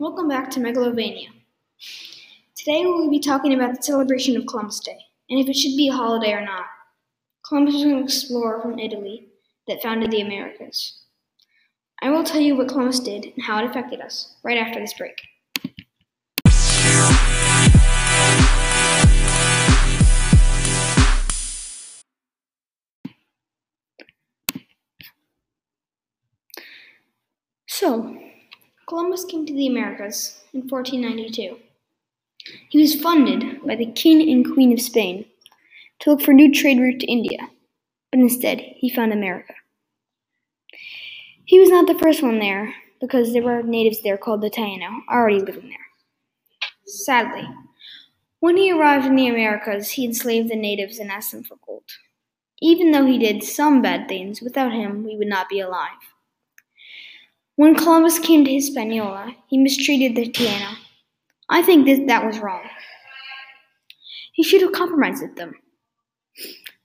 welcome back to Megalovania. Today we'll be talking about the celebration of Columbus Day and if it should be a holiday or not. Columbus was an explorer from Italy that founded the Americas. I will tell you what Columbus did and how it affected us right after this break. So, Columbus came to the Americas in 1492. He was funded by the King and Queen of Spain to look for a new trade route to India, but instead he found America. He was not the first one there because there were natives there called the Taino already living there. Sadly, when he arrived in the Americas, he enslaved the natives and asked them for gold. Even though he did some bad things, without him we would not be alive. When Columbus came to Hispaniola, he mistreated the Taino. I think that that was wrong. He should have compromised with them.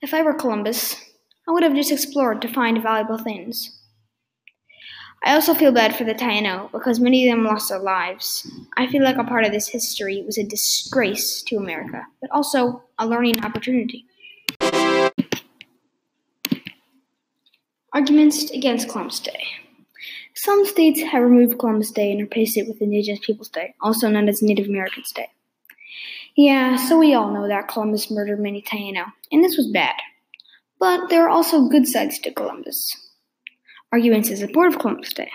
If I were Columbus, I would have just explored to find valuable things. I also feel bad for the Taino because many of them lost their lives. I feel like a part of this history was a disgrace to America, but also a learning opportunity. Arguments against Columbus Day. Some states have removed Columbus Day and replaced it with Indigenous Peoples Day, also known as Native Americans Day. Yeah, so we all know that Columbus murdered many Taino, and this was bad. But there are also good sides to Columbus. Arguments in support of Columbus Day.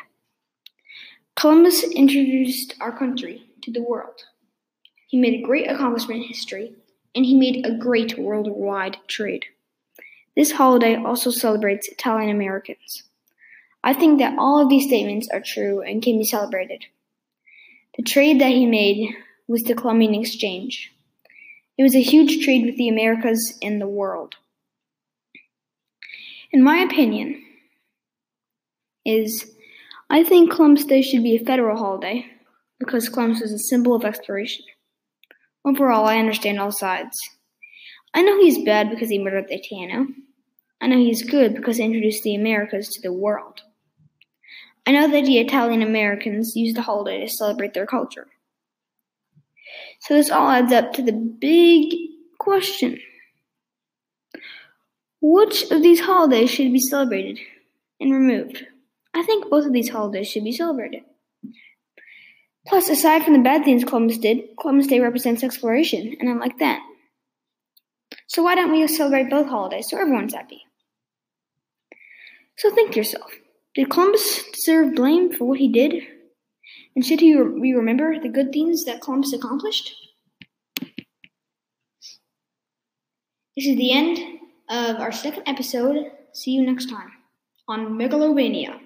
Columbus introduced our country to the world. He made a great accomplishment in history, and he made a great worldwide trade. This holiday also celebrates Italian Americans. I think that all of these statements are true and can be celebrated. The trade that he made was the Columbian Exchange. It was a huge trade with the Americas and the world. In my opinion, is I think Columbus Day should be a federal holiday because Columbus is a symbol of exploration. Overall, I understand all sides. I know he's bad because he murdered the Taino. I know he's good because he introduced the Americas to the world. I know that the Italian Americans use the holiday to celebrate their culture. So this all adds up to the big question. Which of these holidays should be celebrated and removed? I think both of these holidays should be celebrated. Plus, aside from the bad things Columbus did, Columbus Day represents exploration, and I like that. So why don't we celebrate both holidays so everyone's happy? So think yourself. Did Columbus deserve blame for what he did? And should he re- remember the good things that Columbus accomplished? This is the end of our second episode. See you next time on Megalovania.